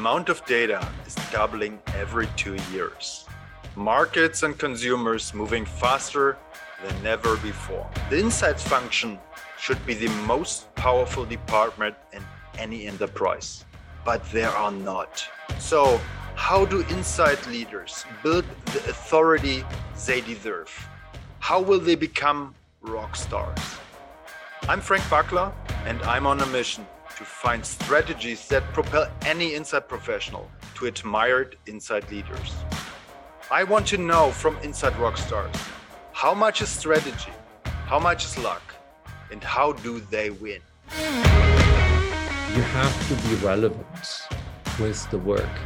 amount of data is doubling every two years. Markets and consumers moving faster than ever before. The insights function should be the most powerful department in any enterprise, but there are not. So, how do insight leaders build the authority they deserve? How will they become rock stars? I'm Frank Buckler, and I'm on a mission to find strategies that propel any insight professional to admired insight leaders. I want to know from Insight Rockstars how much is strategy, how much is luck, and how do they win? You have to be relevant with the work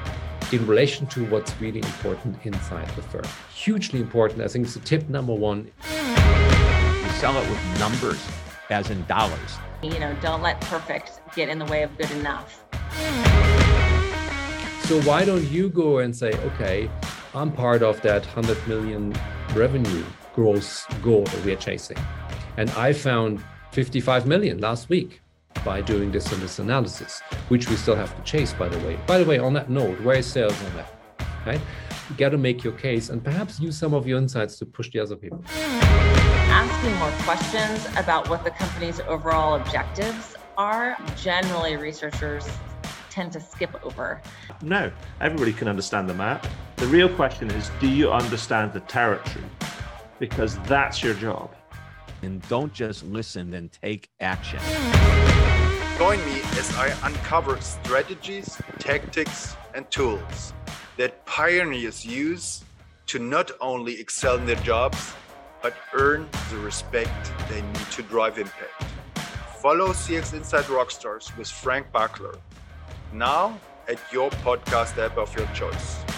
in relation to what's really important inside the firm. Hugely important. I think it's the tip number one. You sell it with numbers, as in dollars. You know, don't let perfect get in the way of good enough. So why don't you go and say, okay, I'm part of that 100 million revenue growth goal that we're chasing. And I found 55 million last week by doing this and this analysis, which we still have to chase, by the way. By the way, on that note, where is sales on that? Right? You got to make your case and perhaps use some of your insights to push the other people. Asking more questions about what the company's overall objectives are, generally researchers tend to skip over. No, everybody can understand the map. The real question is do you understand the territory? Because that's your job. And don't just listen, then take action. Join me as I uncover strategies, tactics, and tools that pioneers use to not only excel in their jobs, but earn the respect they need to drive impact. Follow CX Insight Rockstars with Frank Buckler now at your podcast app of your choice.